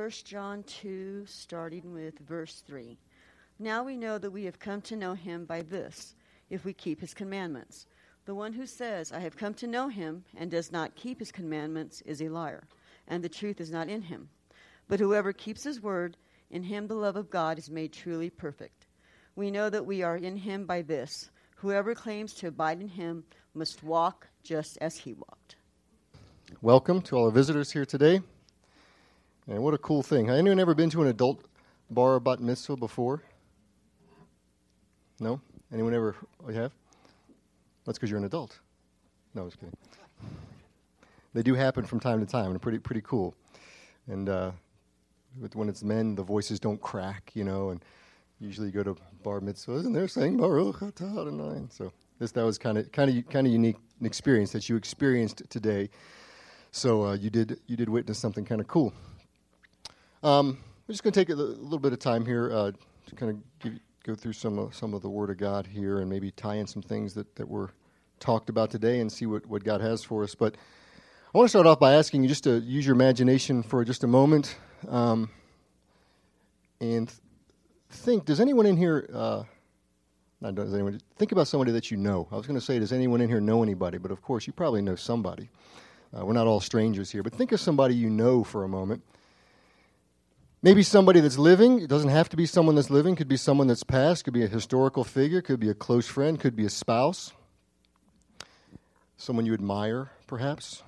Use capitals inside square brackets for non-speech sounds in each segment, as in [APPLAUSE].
1 John 2, starting with verse 3. Now we know that we have come to know him by this, if we keep his commandments. The one who says, I have come to know him, and does not keep his commandments, is a liar, and the truth is not in him. But whoever keeps his word, in him the love of God is made truly perfect. We know that we are in him by this whoever claims to abide in him must walk just as he walked. Welcome to all our visitors here today. And what a cool thing. Has anyone ever been to an adult bar or bat mitzvah before? No? Anyone ever? Oh, you have? That's because you're an adult. No, I was kidding. They do happen from time to time, and pretty pretty cool. And uh, when it's men, the voices don't crack, you know, and usually you go to bar mitzvahs and they're saying Baruch Atah Adonai. So this that was kind of kind of kind of unique experience that you experienced today. So uh, you did you did witness something kind of cool. Um, we're just going to take a little bit of time here uh, to kind of give, go through some of, some of the Word of God here and maybe tie in some things that, that were talked about today and see what, what God has for us. But I want to start off by asking you just to use your imagination for just a moment um, and think does anyone in here, uh, not does anyone, think about somebody that you know. I was going to say, does anyone in here know anybody? But of course, you probably know somebody. Uh, we're not all strangers here. But think of somebody you know for a moment. Maybe somebody that's living. It doesn't have to be someone that's living. Could be someone that's passed. Could be a historical figure. Could be a close friend. Could be a spouse. Someone you admire, perhaps.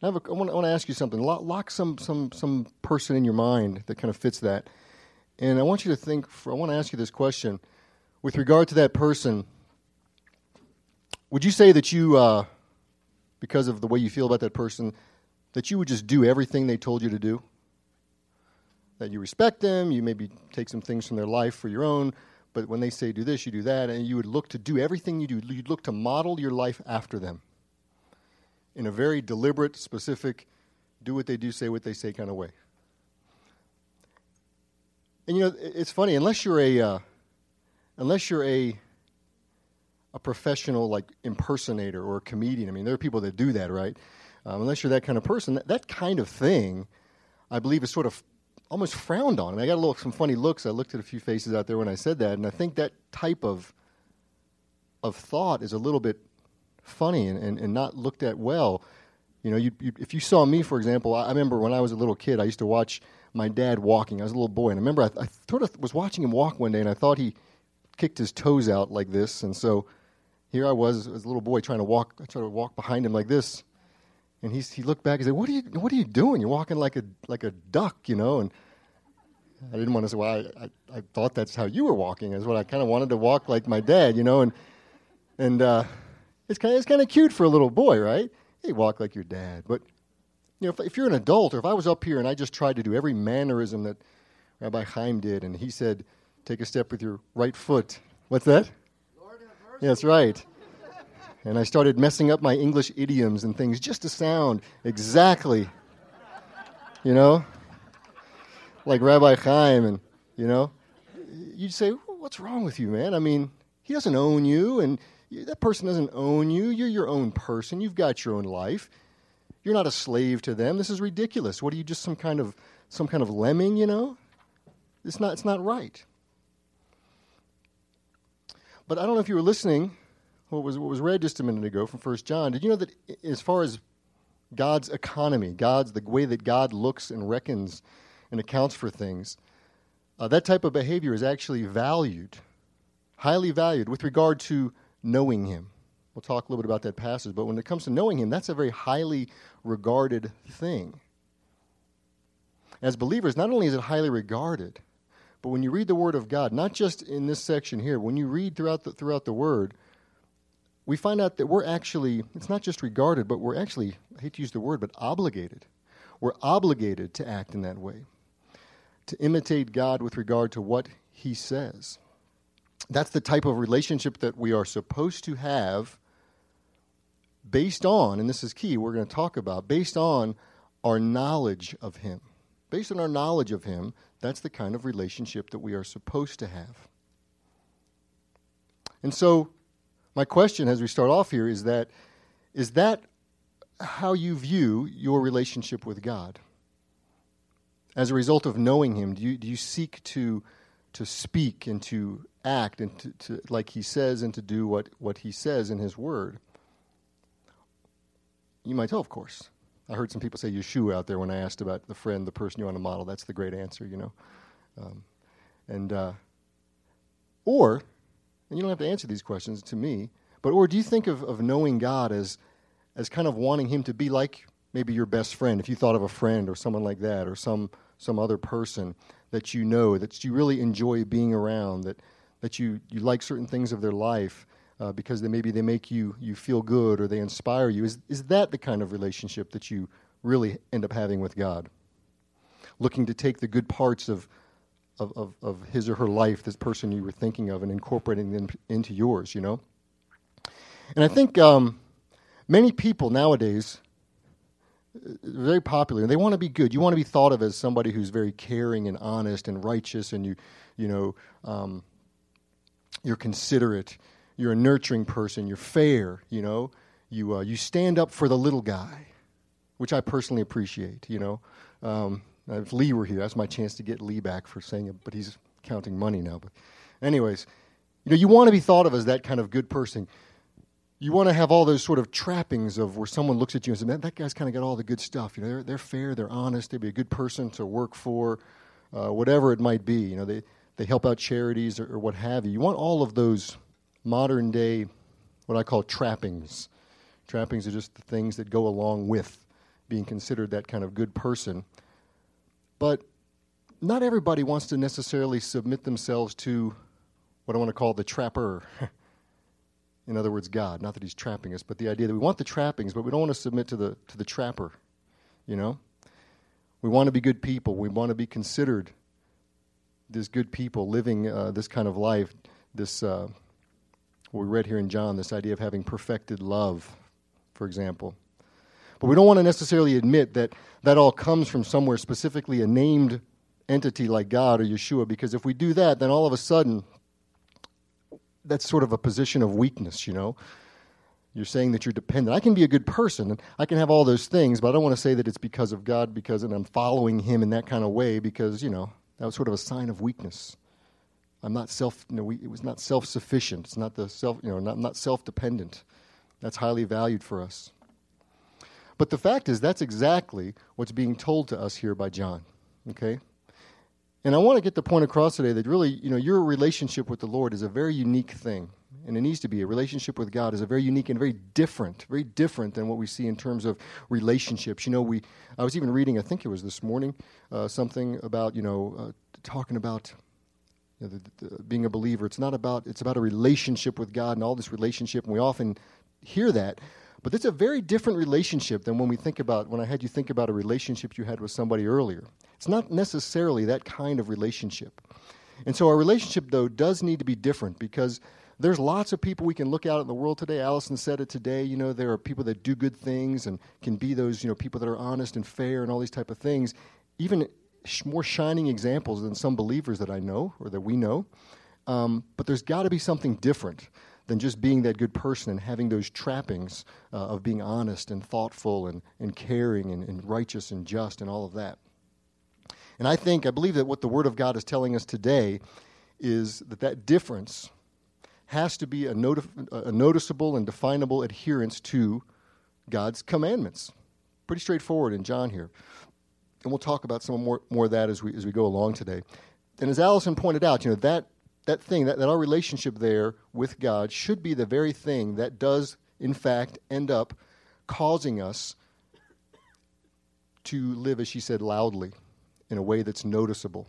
Want, I want to ask you something. Lock, lock, some, some, some person in your mind that kind of fits that. And I want you to think, for, I want to ask you this question. With regard to that person, would you say that you, uh, because of the way you feel about that person, that you would just do everything they told you to do? That you respect them, you maybe take some things from their life for your own, but when they say do this, you do that, and you would look to do everything you do, you'd look to model your life after them in a very deliberate, specific, do what they do, say what they say kind of way. And you know, it's funny, unless you're a, uh, unless you're a, a professional like impersonator or a comedian, I mean, there are people that do that, right? Um, unless you're that kind of person, that, that kind of thing, I believe, is sort of almost frowned on. And I got a little some funny looks. I looked at a few faces out there when I said that, and I think that type of of thought is a little bit funny and, and, and not looked at well. You know, you, you, if you saw me, for example, I, I, remember when I was a little kid, I used to watch my dad walking. I was a little boy, and I remember I, I sort of was watching him walk one day, and I thought he kicked his toes out like this, and so here I was as a little boy trying to walk. I tried to walk behind him like this, and he he looked back and said, "What are you What are you doing? You're walking like a like a duck, you know." And I didn't want to say, "Well, I, I, I thought that's how you were walking." Is what I kind of wanted to walk like my dad, you know. And and uh, it's kind of it's kind of cute for a little boy, right? Hey, walk like your dad. But you know, if, if you're an adult, or if I was up here and I just tried to do every mannerism that Rabbi Chaim did, and he said, "Take a step with your right foot." What's that? Yeah, that's right and I started messing up my English idioms and things just to sound exactly, you know, like Rabbi Chaim, and you know, you'd say, "What's wrong with you, man?" I mean, he doesn't own you, and that person doesn't own you. You're your own person. You've got your own life. You're not a slave to them. This is ridiculous. What are you just some kind of some kind of lemming? You know, it's not. It's not right. But I don't know if you were listening what was what was read just a minute ago from First John. Did you know that as far as God's economy, God's the way that God looks and reckons and accounts for things, uh, that type of behavior is actually valued, highly valued with regard to knowing Him. We'll talk a little bit about that passage, but when it comes to knowing Him, that's a very highly regarded thing. As believers, not only is it highly regarded, but when you read the Word of God, not just in this section here, when you read throughout the, throughout the Word, we find out that we're actually, it's not just regarded, but we're actually, I hate to use the word, but obligated. We're obligated to act in that way, to imitate God with regard to what He says. That's the type of relationship that we are supposed to have based on, and this is key, we're going to talk about, based on our knowledge of Him. Based on our knowledge of Him, that's the kind of relationship that we are supposed to have. And so, my question as we start off here is that is that how you view your relationship with God? as a result of knowing Him, do you, do you seek to, to speak and to act and to, to, like He says and to do what, what He says in His Word? You might tell, of course. I heard some people say Yeshua out there when I asked about the friend, the person you want to model. That's the great answer, you know. Um, and uh, or, and you don't have to answer these questions to me, but or do you think of, of knowing God as as kind of wanting Him to be like maybe your best friend, if you thought of a friend or someone like that, or some some other person that you know that you really enjoy being around, that that you you like certain things of their life, uh, because they, maybe they make you, you feel good or they inspire you. Is, is that the kind of relationship that you really end up having with God? Looking to take the good parts of, of, of, of his or her life, this person you were thinking of, and incorporating them into yours, you know? And I think um, many people nowadays, uh, very popular. They want to be good. You want to be thought of as somebody who's very caring and honest and righteous, and you, you know, um, you're considerate you're a nurturing person, you're fair, you know, you, uh, you stand up for the little guy, which I personally appreciate, you know. Um, if Lee were here, that's my chance to get Lee back for saying it, but he's counting money now. But, anyways, you know, you want to be thought of as that kind of good person. You want to have all those sort of trappings of where someone looks at you and says, "Man, that guy's kind of got all the good stuff." You know, they're they're fair, they're honest, they'd be a good person to work for, uh, whatever it might be. You know, they they help out charities or, or what have you. You want all of those modern day, what I call trappings. Trappings are just the things that go along with being considered that kind of good person. But not everybody wants to necessarily submit themselves to what I want to call the trapper. [LAUGHS] In other words, God. Not that he's trapping us, but the idea that we want the trappings, but we don't want to submit to the, to the trapper. You know? We want to be good people. We want to be considered these good people living uh, this kind of life, this. Uh, what we read here in John, this idea of having perfected love, for example. But we don't want to necessarily admit that that all comes from somewhere, specifically a named entity like God or Yeshua, because if we do that, then all of a sudden, that's sort of a position of weakness, you know? You're saying that you're dependent. I can be a good person, and I can have all those things, but I don't want to say that it's because of God, because and I'm following Him in that kind of way, because, you know, that was sort of a sign of weakness. I'm not self, you know, we, it was not self sufficient. It's not the self, you know, not, not self dependent. That's highly valued for us. But the fact is, that's exactly what's being told to us here by John. Okay? And I want to get the point across today that really, you know, your relationship with the Lord is a very unique thing. And it needs to be. A relationship with God is a very unique and very different, very different than what we see in terms of relationships. You know, we, I was even reading, I think it was this morning, uh, something about, you know, uh, talking about you know, the, the, being a believer. It's not about it's about a relationship with God and all this relationship. And we often hear that, but it's a very different relationship than when we think about when I had you think about a relationship you had with somebody earlier. It's not necessarily that kind of relationship. And so our relationship though does need to be different because there's lots of people we can look out in the world today. Allison said it today. You know, there are people that do good things and can be those, you know, people that are honest and fair and all these type of things. Even more shining examples than some believers that I know or that we know. Um, but there's got to be something different than just being that good person and having those trappings uh, of being honest and thoughtful and, and caring and, and righteous and just and all of that. And I think, I believe that what the Word of God is telling us today is that that difference has to be a, a noticeable and definable adherence to God's commandments. Pretty straightforward in John here and we'll talk about some more, more of that as we, as we go along today. And as Allison pointed out, you know, that, that thing, that, that our relationship there with God should be the very thing that does, in fact, end up causing us to live, as she said, loudly in a way that's noticeable.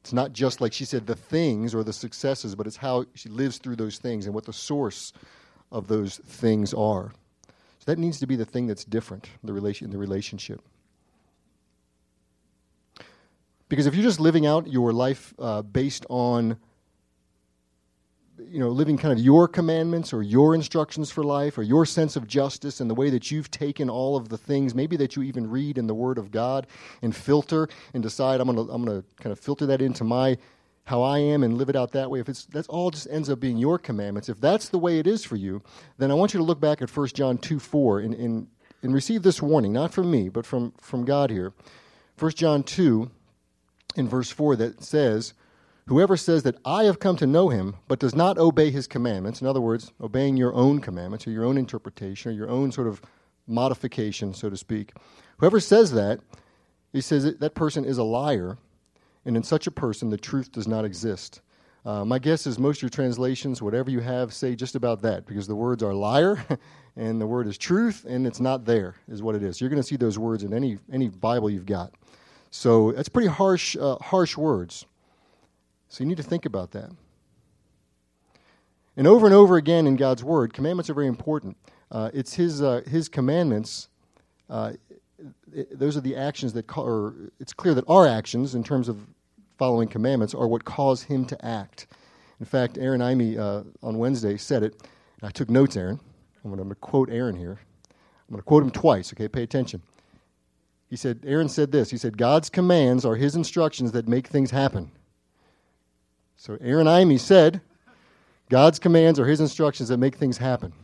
It's not just like she said, the things or the successes, but it's how she lives through those things and what the source of those things are. So that needs to be the thing that's different the relation, in the relationship. Because if you're just living out your life uh, based on, you know, living kind of your commandments or your instructions for life or your sense of justice and the way that you've taken all of the things, maybe that you even read in the Word of God and filter and decide I'm going to I'm going to kind of filter that into my how I am and live it out that way. If it's that's all just ends up being your commandments. If that's the way it is for you, then I want you to look back at 1 John 2 4 and, and, and receive this warning, not from me, but from, from God here. 1 John 2 in verse 4 that says, Whoever says that I have come to know him, but does not obey his commandments, in other words, obeying your own commandments or your own interpretation or your own sort of modification, so to speak, whoever says that, he says that, that person is a liar, and in such a person the truth does not exist. Uh, my guess is most of your translations, whatever you have, say just about that, because the words are liar, [LAUGHS] and the word is truth, and it's not there, is what it is. You're going to see those words in any, any Bible you've got. So that's pretty harsh, uh, harsh words. So you need to think about that. And over and over again in God's Word, commandments are very important. Uh, it's His, uh, his commandments, uh, it, those are the actions that, or it's clear that our actions, in terms of following commandments, are what cause Him to act. In fact, Aaron Ime uh, on Wednesday said it. I took notes, Aaron. I'm going to quote Aaron here. I'm going to quote him twice, okay? Pay attention. He said, Aaron said this. He said, God's commands are His instructions that make things happen. So Aaron Ime said, God's commands are his instructions that make things happen.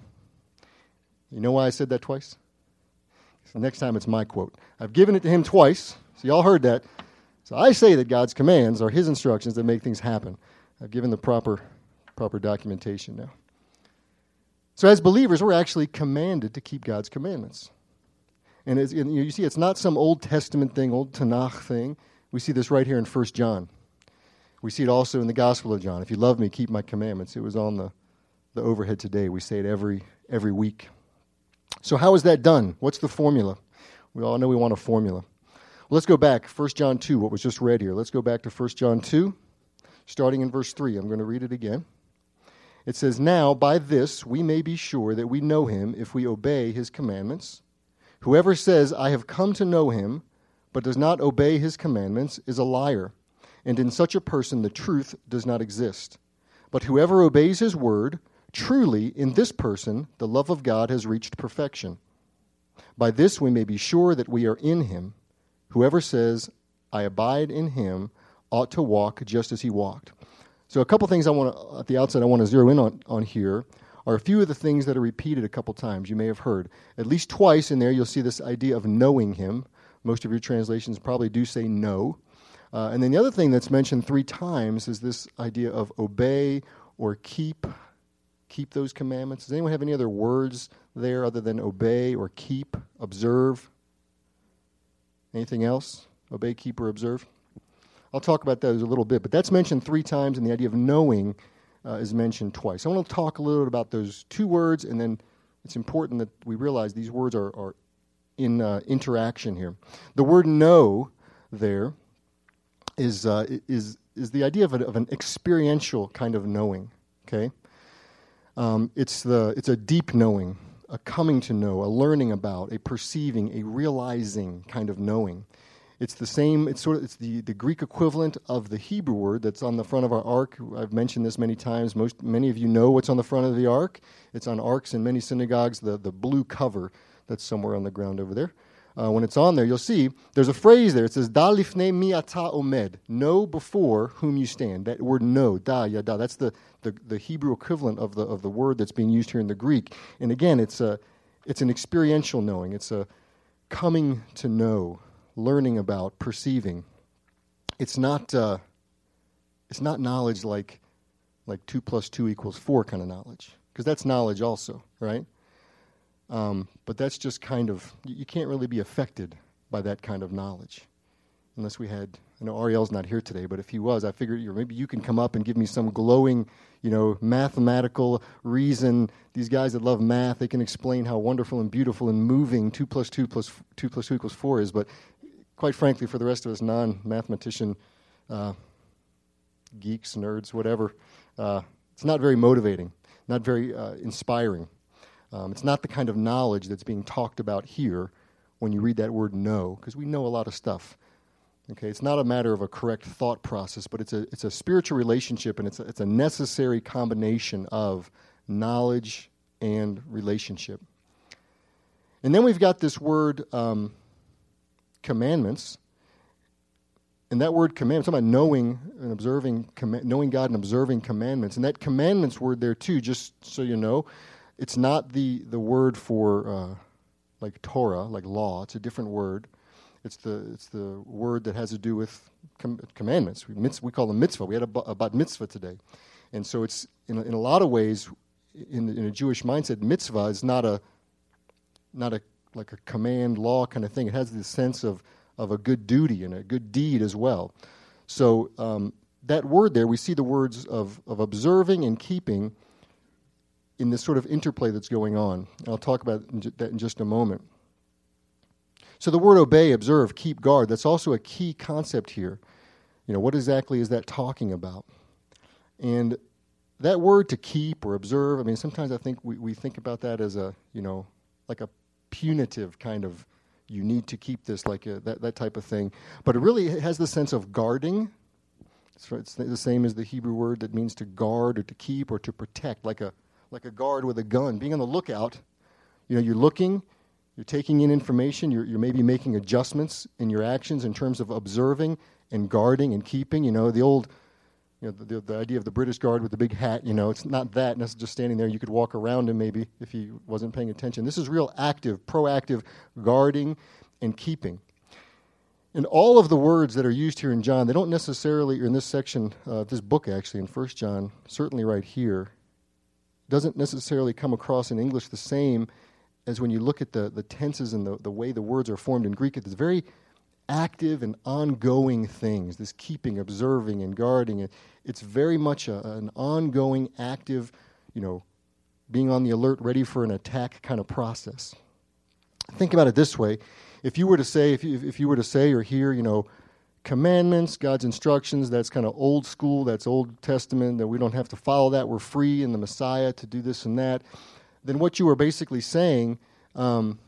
You know why I said that twice? So next time it's my quote. I've given it to him twice, so y'all heard that. So I say that God's commands are his instructions that make things happen. I've given the proper, proper documentation now. So as believers, we're actually commanded to keep God's commandments. And, and you see, it's not some Old Testament thing, Old Tanakh thing. We see this right here in 1 John. We see it also in the Gospel of John. If you love me, keep my commandments. It was on the, the overhead today. We say it every, every week. So, how is that done? What's the formula? We all know we want a formula. Well, let's go back. 1 John 2, what was just read here. Let's go back to 1 John 2, starting in verse 3. I'm going to read it again. It says, Now by this we may be sure that we know him if we obey his commandments. Whoever says, I have come to know him, but does not obey his commandments, is a liar and in such a person the truth does not exist. But whoever obeys his word, truly in this person the love of God has reached perfection. By this we may be sure that we are in him. Whoever says, I abide in him, ought to walk just as he walked. So, a couple things I want to, at the outset, I want to zero in on, on here are a few of the things that are repeated a couple times. You may have heard. At least twice in there, you'll see this idea of knowing him. Most of your translations probably do say know. Uh, and then the other thing that's mentioned three times is this idea of obey or keep keep those commandments. Does anyone have any other words there other than obey or keep, observe? Anything else? Obey, keep, or observe? I'll talk about those a little bit, but that's mentioned three times, and the idea of knowing uh, is mentioned twice. I want to talk a little bit about those two words, and then it's important that we realize these words are, are in uh, interaction here. The word know there is, uh, is, is the idea of, a, of an experiential kind of knowing. Okay? Um, it's, the, it's a deep knowing, a coming to know, a learning about, a perceiving, a realizing kind of knowing. It's the same, it's sort of it's the, the Greek equivalent of the Hebrew word that's on the front of our ark. I've mentioned this many times. Most many of you know what's on the front of the ark. It's on arks in many synagogues, the, the blue cover that's somewhere on the ground over there uh, when it's on there, you'll see there's a phrase there. It says, Da lifne miata omed. Know before whom you stand. That word know, da, yada. That's the, the, the Hebrew equivalent of the, of the word that's being used here in the Greek. And again, it's, a, it's an experiential knowing. It's a coming to know, learning about, perceiving. It's not, uh, it's not knowledge like, like 2 plus 2 equals 4 kind of knowledge. Because that's knowledge also, right? Um, but that's just kind of, you can't really be affected by that kind of knowledge. Unless we had, I know Ariel's not here today, but if he was, I figured you know, maybe you can come up and give me some glowing, you know, mathematical reason. These guys that love math, they can explain how wonderful and beautiful and moving 2 plus 2 plus 2 plus 2 equals 4 is. But quite frankly, for the rest of us non mathematician uh, geeks, nerds, whatever, uh, it's not very motivating, not very uh, inspiring. Um, it's not the kind of knowledge that's being talked about here when you read that word know, because we know a lot of stuff. Okay, it's not a matter of a correct thought process, but it's a, it's a spiritual relationship and it's a, it's a necessary combination of knowledge and relationship. And then we've got this word um, commandments. And that word commandments, talking about knowing and observing, knowing God and observing commandments. And that commandments word there too, just so you know, it's not the, the word for uh, like Torah, like law. It's a different word. It's the, it's the word that has to do with com- commandments. We, we call them mitzvah. We had a, a bat mitzvah today. And so it's, in, in a lot of ways, in, in a Jewish mindset, mitzvah is not a, not a, like a command law kind of thing. It has this sense of, of a good duty and a good deed as well. So um, that word there, we see the words of, of observing and keeping in this sort of interplay that's going on. I'll talk about that in just a moment. So the word obey, observe, keep guard, that's also a key concept here. You know, what exactly is that talking about? And that word to keep or observe, I mean, sometimes I think we, we think about that as a, you know, like a punitive kind of, you need to keep this, like a, that, that type of thing. But it really has the sense of guarding. It's, it's the same as the Hebrew word that means to guard or to keep or to protect, like a, like a guard with a gun, being on the lookout. You know, you're looking, you're taking in information, you're, you're maybe making adjustments in your actions in terms of observing and guarding and keeping. You know, the old, you know, the, the, idea of the British guard with the big hat, you know, it's not that, that's just standing there. You could walk around him maybe if he wasn't paying attention. This is real active, proactive guarding and keeping. And all of the words that are used here in John, they don't necessarily, or in this section, uh, this book actually, in First John, certainly right here, doesn't necessarily come across in English the same as when you look at the, the tenses and the, the way the words are formed in Greek, it's very active and ongoing things, this keeping, observing, and guarding. It's very much a, an ongoing, active, you know, being on the alert, ready for an attack kind of process. Think about it this way. If you were to say, if you, if you were to say or hear, you know, commandments, God's instructions, that's kind of old school, that's Old Testament, that we don't have to follow that, we're free in the Messiah to do this and that. Then what you are basically saying um,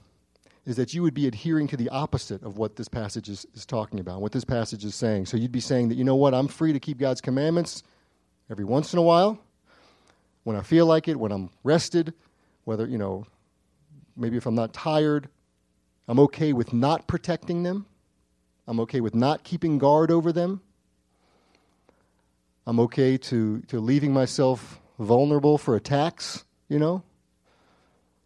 is that you would be adhering to the opposite of what this passage is, is talking about, what this passage is saying. So you'd be saying that, you know what, I'm free to keep God's commandments every once in a while, when I feel like it, when I'm rested, whether, you know, maybe if I'm not tired, I'm okay with not protecting them. I'm okay with not keeping guard over them. I'm okay to, to leaving myself vulnerable for attacks, you know.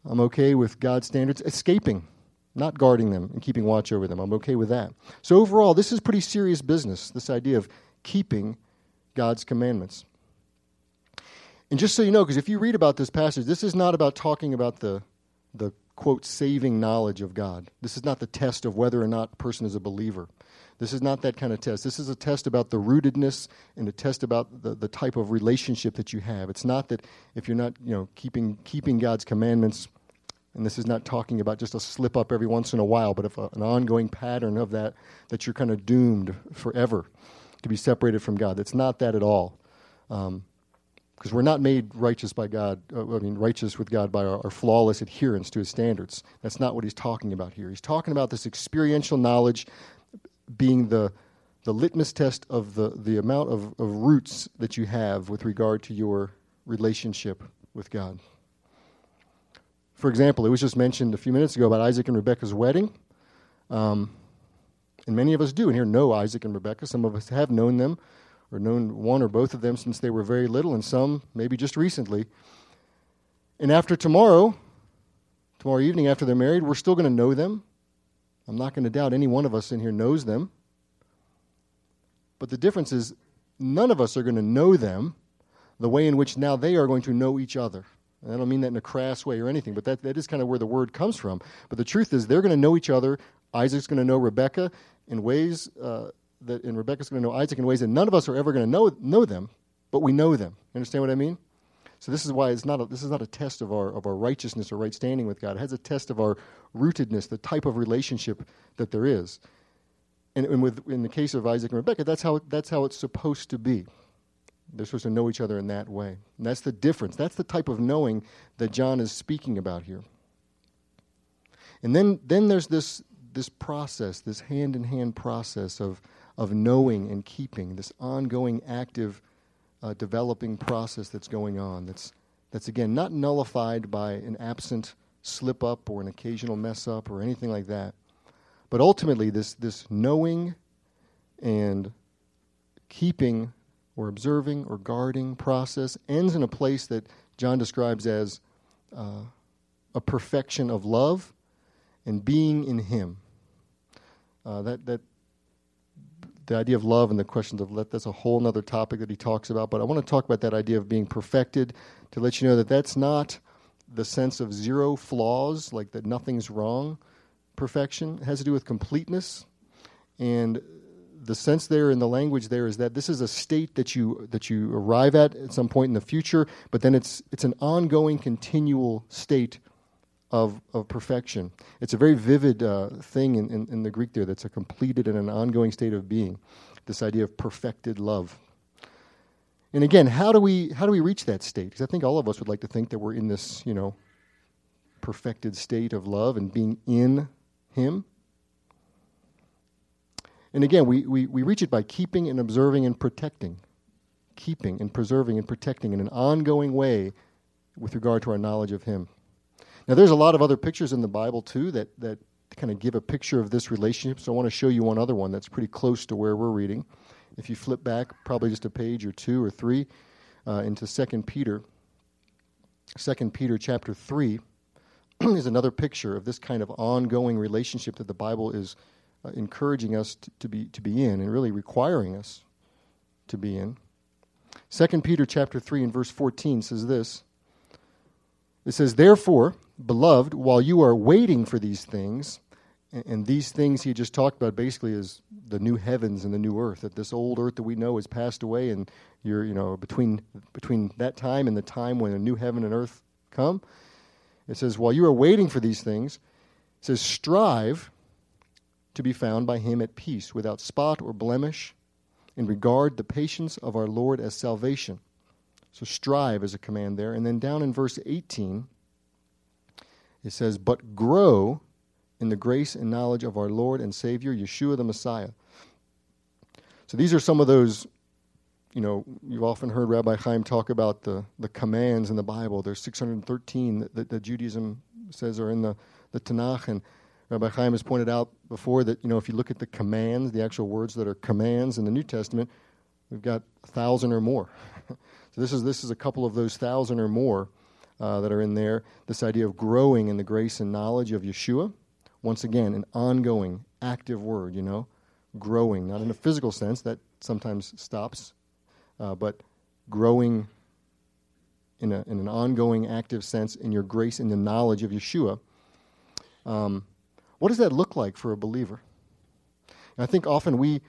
I'm okay with God's standards escaping, not guarding them and keeping watch over them. I'm okay with that. So, overall, this is pretty serious business, this idea of keeping God's commandments. And just so you know, because if you read about this passage, this is not about talking about the, the quote, saving knowledge of God. This is not the test of whether or not a person is a believer. This is not that kind of test. This is a test about the rootedness and a test about the, the type of relationship that you have. It's not that if you're not, you know, keeping keeping God's commandments, and this is not talking about just a slip up every once in a while, but if a, an ongoing pattern of that, that you're kind of doomed forever to be separated from God. It's not that at all. Um, because we're not made righteous by God, uh, I mean, righteous with God by our, our, flawless adherence to his standards. That's not what he's talking about here. He's talking about this experiential knowledge being the, the litmus test of the, the amount of, of roots that you have with regard to your relationship with God. For example, it was just mentioned a few minutes ago about Isaac and Rebecca's wedding. Um, and many of us do in here know Isaac and Rebecca. Some of us have known them or known one or both of them since they were very little, and some maybe just recently. And after tomorrow, tomorrow evening after they're married, we're still going to know them. I'm not going to doubt any one of us in here knows them. But the difference is, none of us are going to know them the way in which now they are going to know each other. And I don't mean that in a crass way or anything, but that, that is kind of where the word comes from. But the truth is, they're going to know each other. Isaac's going to know Rebecca in ways uh, that, and Rebecca's going to know Isaac in ways that none of us are ever going to know, know them, but we know them. Understand what I mean? So this is why it's not a, this is not a test of our of our righteousness or right standing with God. It has a test of our rootedness, the type of relationship that there is. And, and with in the case of Isaac and Rebecca, that's how that's how it's supposed to be. They're supposed to know each other in that way. And that's the difference. That's the type of knowing that John is speaking about here. And then, then there's this, this process, this hand in hand process of, of knowing and keeping, this ongoing, active, uh, developing process that's going on. That's, that's, again, not nullified by an absent slip up or an occasional mess up or anything like that. But ultimately, this, this knowing and keeping or observing or guarding process ends in a place that John describes as uh, a perfection of love and being in Him. Uh, that that the idea of love and the questions of let that's a whole other topic that he talks about. But I want to talk about that idea of being perfected to let you know that that's not the sense of zero flaws, like that nothing's wrong. Perfection it has to do with completeness, and the sense there in the language there is that this is a state that you that you arrive at at some point in the future, but then it's it's an ongoing, continual state of of perfection. It's a very vivid uh, thing in, in, in the Greek there. That's a completed and an ongoing state of being. This idea of perfected love. And again, how do we how do we reach that state? Because I think all of us would like to think that we're in this, you know, perfected state of love and being in Him. And again, we, we, we reach it by keeping and observing and protecting. Keeping and preserving and protecting in an ongoing way with regard to our knowledge of Him. Now, there's a lot of other pictures in the Bible, too, that, that kind of give a picture of this relationship. So I want to show you one other one that's pretty close to where we're reading. If you flip back, probably just a page or two or three, uh, into Second Peter. Second Peter chapter 3 [CLEARS THROAT] is another picture of this kind of ongoing relationship that the Bible is uh, encouraging us to, to, be, to be in and really requiring us to be in. 2 Peter chapter 3 and verse 14 says this. It says, Therefore, beloved, while you are waiting for these things, and, these things he just talked about basically is the new heavens and the new earth, that this old earth that we know has passed away, and you're, you know, between, between that time and the time when a new heaven and earth come. It says, While you are waiting for these things, it says, Strive to be found by him at peace, without spot or blemish, and regard the patience of our Lord as salvation. So strive is a command there. And then down in verse 18, it says, But grow in the grace and knowledge of our Lord and Savior, Yeshua the Messiah. So these are some of those, you know, you've often heard Rabbi Chaim talk about the, the commands in the Bible. There's 613 that, that, that Judaism says are in the, the Tanakh. And Rabbi Chaim has pointed out before that, you know, if you look at the commands, the actual words that are commands in the New Testament, we've got a thousand or more. [LAUGHS] so this is, this is a couple of those thousand or more uh, that are in there. This idea of growing in the grace and knowledge of Yeshua. Once again, an ongoing, active word, you know, growing, not in a physical sense, that sometimes stops, uh, but growing in, a, in an ongoing, active sense in your grace and the knowledge of Yeshua. Um, what does that look like for a believer? I think often we,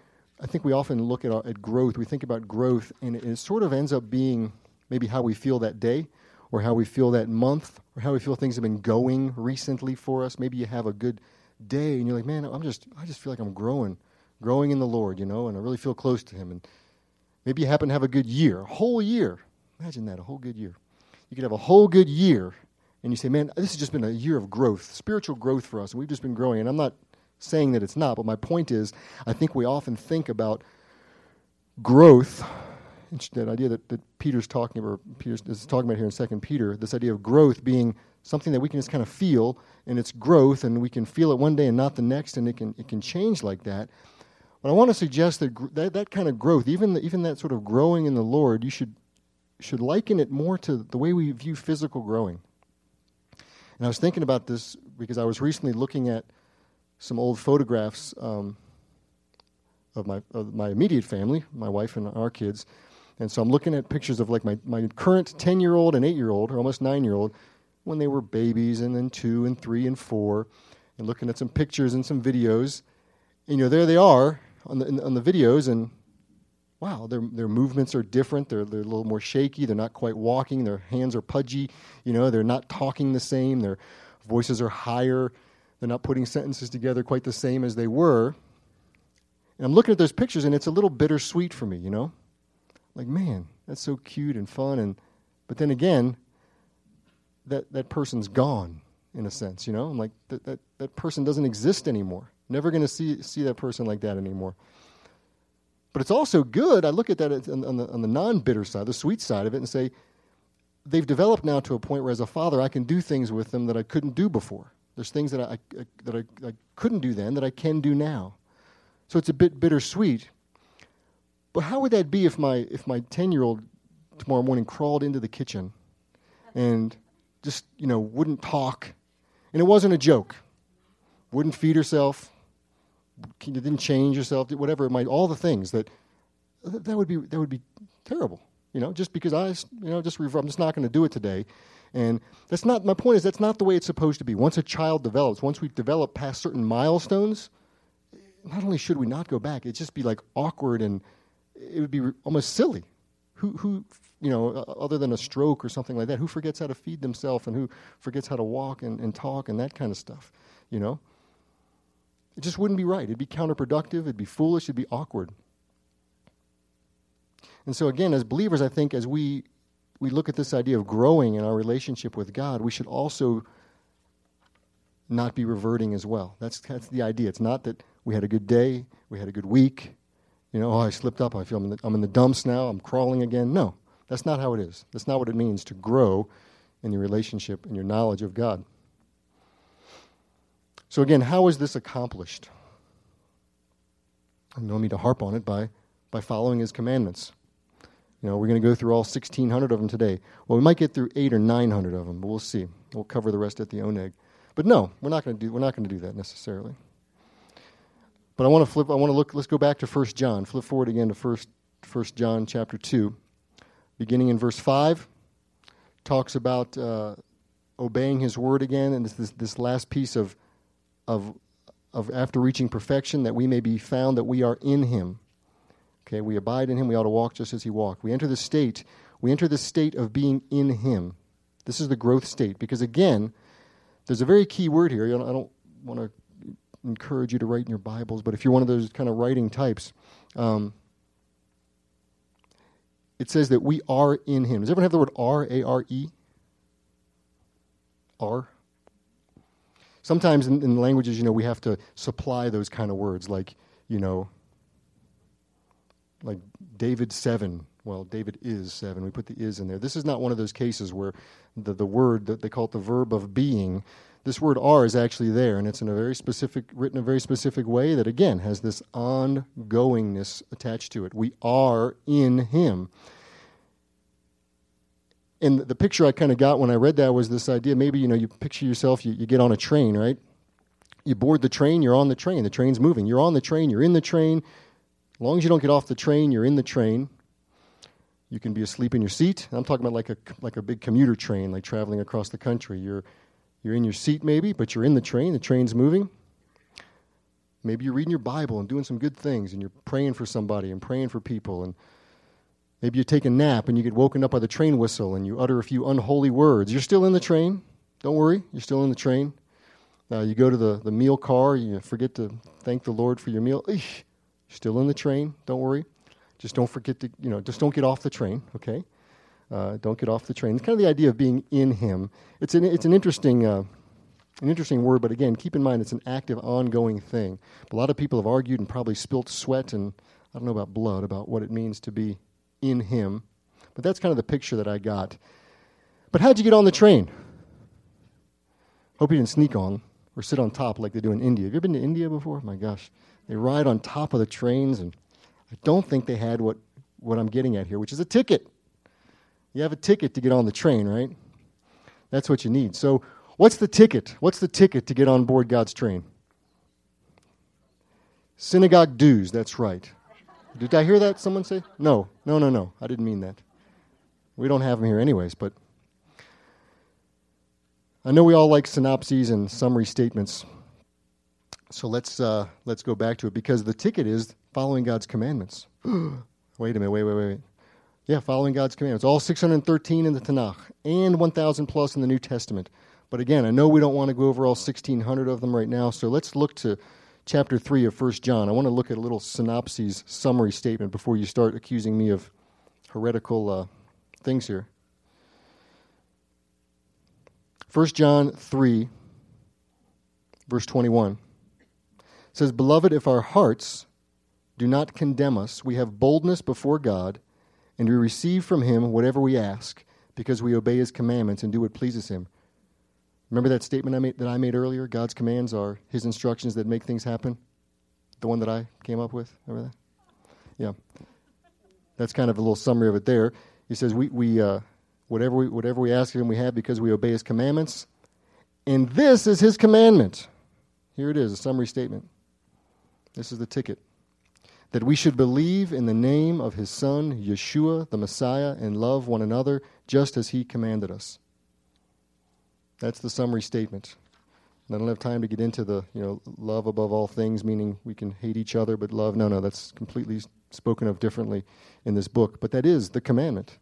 I think we often look at, at growth. We think about growth, and it, it sort of ends up being maybe how we feel that day, or how we feel that month, or how we feel things have been going recently for us. Maybe you have a good day, and you're like, man, I'm just, I just feel like I'm growing, growing in the Lord, you know, and I really feel close to Him. And maybe you happen to have a good year, a whole year. Imagine that, a whole good year. You could have a whole good year and you say, man, this has just been a year of growth, spiritual growth for us, and we've just been growing. And I'm not saying that it's not, but my point is, I think we often think about growth, that idea that, that Peter's talking about, is talking about here in Second Peter, this idea of growth being something that we can just kind of feel, and it's growth, and we can feel it one day and not the next, and it can it can change like that. But I want to suggest that gr- that, that kind of growth, even the, even that sort of growing in the Lord, you should should liken it more to the way we view physical growing. And I was thinking about this because I was recently looking at some old photographs um, of my of my immediate family, my wife and our kids. And so I'm looking at pictures of like my, my current 10 year old and 8 year old, or almost 9 year old, when they were babies, and then 2 and 3 and 4, and looking at some pictures and some videos. And, you know, there they are on the, on the videos, and wow, their their movements are different. They're they're a little more shaky. They're not quite walking. Their hands are pudgy. You know, they're not talking the same. Their voices are higher. They're not putting sentences together quite the same as they were. And I'm looking at those pictures, and it's a little bittersweet for me. You know, like man, that's so cute and fun, and but then again, that that person's gone in a sense. You know, I'm like that that that person doesn't exist anymore. Never going to see see that person like that anymore. But it's also good. I look at that on the, on the non bitter side, the sweet side of it, and say, they've developed now to a point where, as a father, I can do things with them that I couldn't do before. There's things that I, I that I, I couldn't do then that I can do now. So it's a bit bittersweet. But how would that be if my if my ten year old tomorrow morning crawled into the kitchen and just you know wouldn't talk, and it wasn't a joke, wouldn't feed herself, didn't change yourself, whatever it might, all the things that that would be that would be terrible. You know, just because I, you know, just I'm just not going to do it today. And that's not my point. Is that's not the way it's supposed to be. Once a child develops, once we develop past certain milestones, not only should we not go back, it'd just be like awkward and it would be almost silly. Who, who, you know, other than a stroke or something like that, who forgets how to feed themselves and who forgets how to walk and, and talk and that kind of stuff, you know? It just wouldn't be right. It'd be counterproductive. It'd be foolish. It'd be awkward. And so, again, as believers, I think as we, we look at this idea of growing in our relationship with God, we should also not be reverting as well. That's, that's the idea. It's not that we had a good day, we had a good week, you know, oh, I slipped up, I feel I'm in, the, I'm in the dumps now, I'm crawling again. No, that's not how it is. That's not what it means to grow in your relationship and your knowledge of God. So, again, how is this accomplished? I don't mean to harp on it by, by following his commandments. You know, we're going to go through all 1,600 of them today. Well, we might get through eight or 900 of them, but we'll see. We'll cover the rest at the Oneg. But no, we're not going to do, we're not going to do that necessarily. But I want to flip, I want to look, let's go back to 1 John. Flip forward again to 1, 1 John chapter 2, beginning in verse 5. Talks about uh, obeying his word again, and this, this last piece of, of, of after reaching perfection, that we may be found that we are in him. Okay, we abide in him, we ought to walk just as he walked. We enter the state, we enter the state of being in him. This is the growth state. Because again, there's a very key word here. I don't want to encourage you to write in your Bibles, but if you're one of those kind of writing types, um, it says that we are in him. Does everyone have the word R, A R E? R? Sometimes in, in languages, you know, we have to supply those kind of words, like, you know, like David 7. Well, David is 7. We put the is in there. This is not one of those cases where the, the word, that they call it the verb of being, this word are is actually there, and it's in a very specific, written a very specific way that, again, has this ongoingness attached to it. We are in Him. And the picture I kind of got when I read that was this idea maybe, you know, you picture yourself, you, you get on a train, right? You board the train, you're on the train, the train's moving. You're on the train, you're in the train, as long as you don't get off the train, you're in the train. You can be asleep in your seat. I'm talking about like a like a big commuter train, like traveling across the country. You're you're in your seat maybe, but you're in the train. The train's moving. Maybe you're reading your Bible and doing some good things, and you're praying for somebody and praying for people, and maybe you take a nap and you get woken up by the train whistle and you utter a few unholy words. You're still in the train. Don't worry, you're still in the train. Uh, you go to the, the meal car, you forget to thank the Lord for your meal. Eesh, Still in the train, don't worry. Just don't forget to, you know, just don't get off the train, okay? Uh, don't get off the train. It's kind of the idea of being in Him. It's an, it's an interesting, uh, an interesting word, but again, keep in mind it's an active, ongoing thing. A lot of people have argued and probably spilt sweat and I don't know about blood about what it means to be in Him, but that's kind of the picture that I got. But how'd you get on the train? Hope you didn't sneak on or sit on top like they do in India. Have you been to India before? My gosh. They ride on top of the trains, and I don't think they had what, what I'm getting at here, which is a ticket. You have a ticket to get on the train, right? That's what you need. So, what's the ticket? What's the ticket to get on board God's train? Synagogue dues, that's right. Did I hear that someone say? No, no, no, no. I didn't mean that. We don't have them here, anyways, but I know we all like synopses and summary statements. So let's uh, let's go back to it because the ticket is following God's commandments. [GASPS] wait a minute, wait, wait, wait. Yeah, following God's commandments. All 613 in the Tanakh and 1,000 plus in the New Testament. But again, I know we don't want to go over all 1,600 of them right now, so let's look to chapter 3 of 1 John. I want to look at a little synopsis summary statement before you start accusing me of heretical uh, things here. 1 John 3, verse 21 says, Beloved, if our hearts do not condemn us, we have boldness before God, and we receive from Him whatever we ask, because we obey His commandments and do what pleases Him. Remember that statement I made, that I made earlier? God's commands are His instructions that make things happen? The one that I came up with? Remember that? Yeah. That's kind of a little summary of it there. He says, we, we, uh, whatever, we, whatever we ask Him, we have because we obey His commandments. And this is His commandment. Here it is, a summary statement This is the ticket. That we should believe in the name of his Son, Yeshua, the Messiah, and love one another just as he commanded us. That's the summary statement. And I don't have time to get into the, you know, love above all things, meaning we can hate each other, but love, no, no, that's completely spoken of differently in this book. But that is the commandment.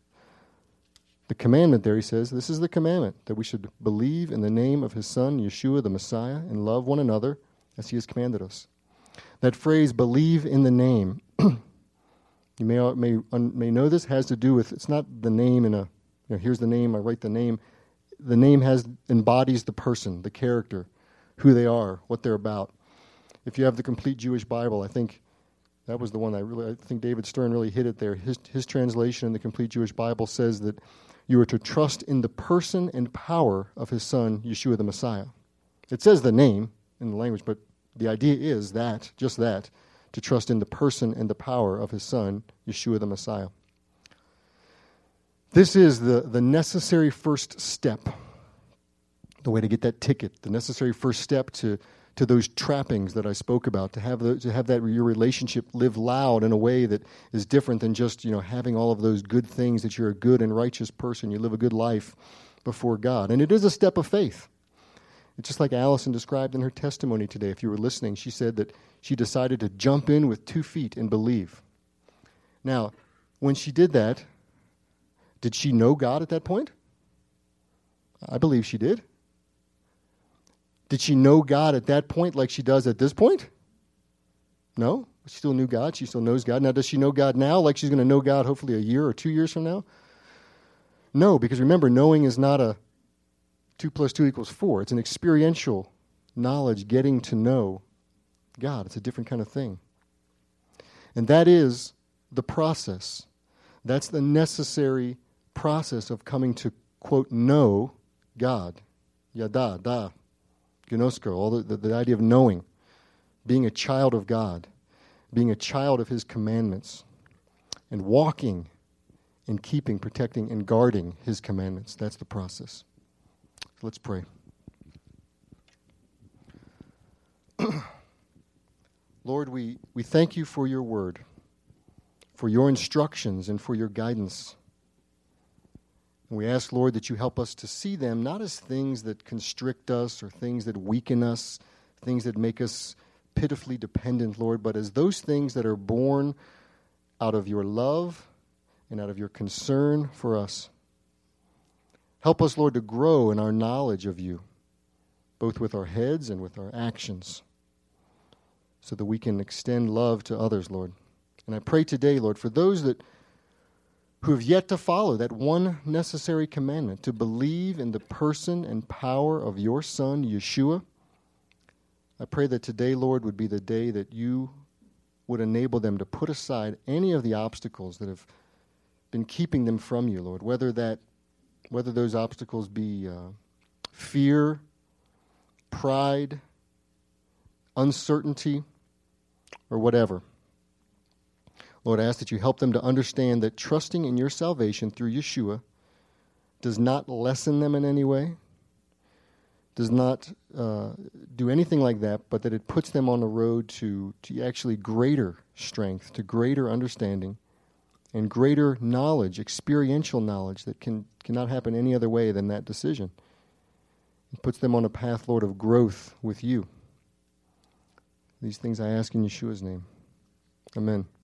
The commandment there, he says, this is the commandment that we should believe in the name of his Son, Yeshua, the Messiah, and love one another as he has commanded us. That phrase, believe in the name, [CLEARS THROAT] you may, may, may know this has to do with, it's not the name in a, you know, here's the name, I write the name. The name has embodies the person, the character, who they are, what they're about. If you have the complete Jewish Bible, I think that was the one I really, I think David Stern really hit it there. His, his translation in the complete Jewish Bible says that you are to trust in the person and power of his son, Yeshua the Messiah. It says the name in the language, but the idea is that, just that, to trust in the person and the power of his son, Yeshua the Messiah. This is the, the necessary first step, the way to get that ticket, the necessary first step to, to those trappings that I spoke about, to have, the, to have that your relationship live loud in a way that is different than just you know, having all of those good things that you're a good and righteous person, you live a good life before God. And it is a step of faith. It's just like Allison described in her testimony today. If you were listening, she said that she decided to jump in with two feet and believe. Now, when she did that, did she know God at that point? I believe she did. Did she know God at that point like she does at this point? No. She still knew God. She still knows God. Now, does she know God now like she's going to know God hopefully a year or two years from now? No, because remember, knowing is not a 2 plus 2 equals 4. It's an experiential knowledge, getting to know God. It's a different kind of thing. And that is the process. That's the necessary process of coming to, quote, know God. Yada, da, ginosko, all the, the, the idea of knowing, being a child of God, being a child of His commandments, and walking and keeping, protecting, and guarding His commandments. That's the process. Let's pray. [CLEARS THROAT] Lord, we, we thank you for your word, for your instructions, and for your guidance. And we ask, Lord, that you help us to see them not as things that constrict us or things that weaken us, things that make us pitifully dependent, Lord, but as those things that are born out of your love and out of your concern for us. Help us, Lord, to grow in our knowledge of you, both with our heads and with our actions, so that we can extend love to others, Lord. And I pray today, Lord, for those that who have yet to follow that one necessary commandment to believe in the person and power of your Son, Yeshua. I pray that today, Lord, would be the day that you would enable them to put aside any of the obstacles that have been keeping them from you, Lord, whether that whether those obstacles be uh, fear, pride, uncertainty, or whatever. Lord, I ask that you help them to understand that trusting in your salvation through Yeshua does not lessen them in any way, does not uh, do anything like that, but that it puts them on the road to, to actually greater strength, to greater understanding, and greater knowledge, experiential knowledge that can, cannot happen any other way than that decision. It puts them on a path, Lord, of growth with you. These things I ask in Yeshua's name. Amen.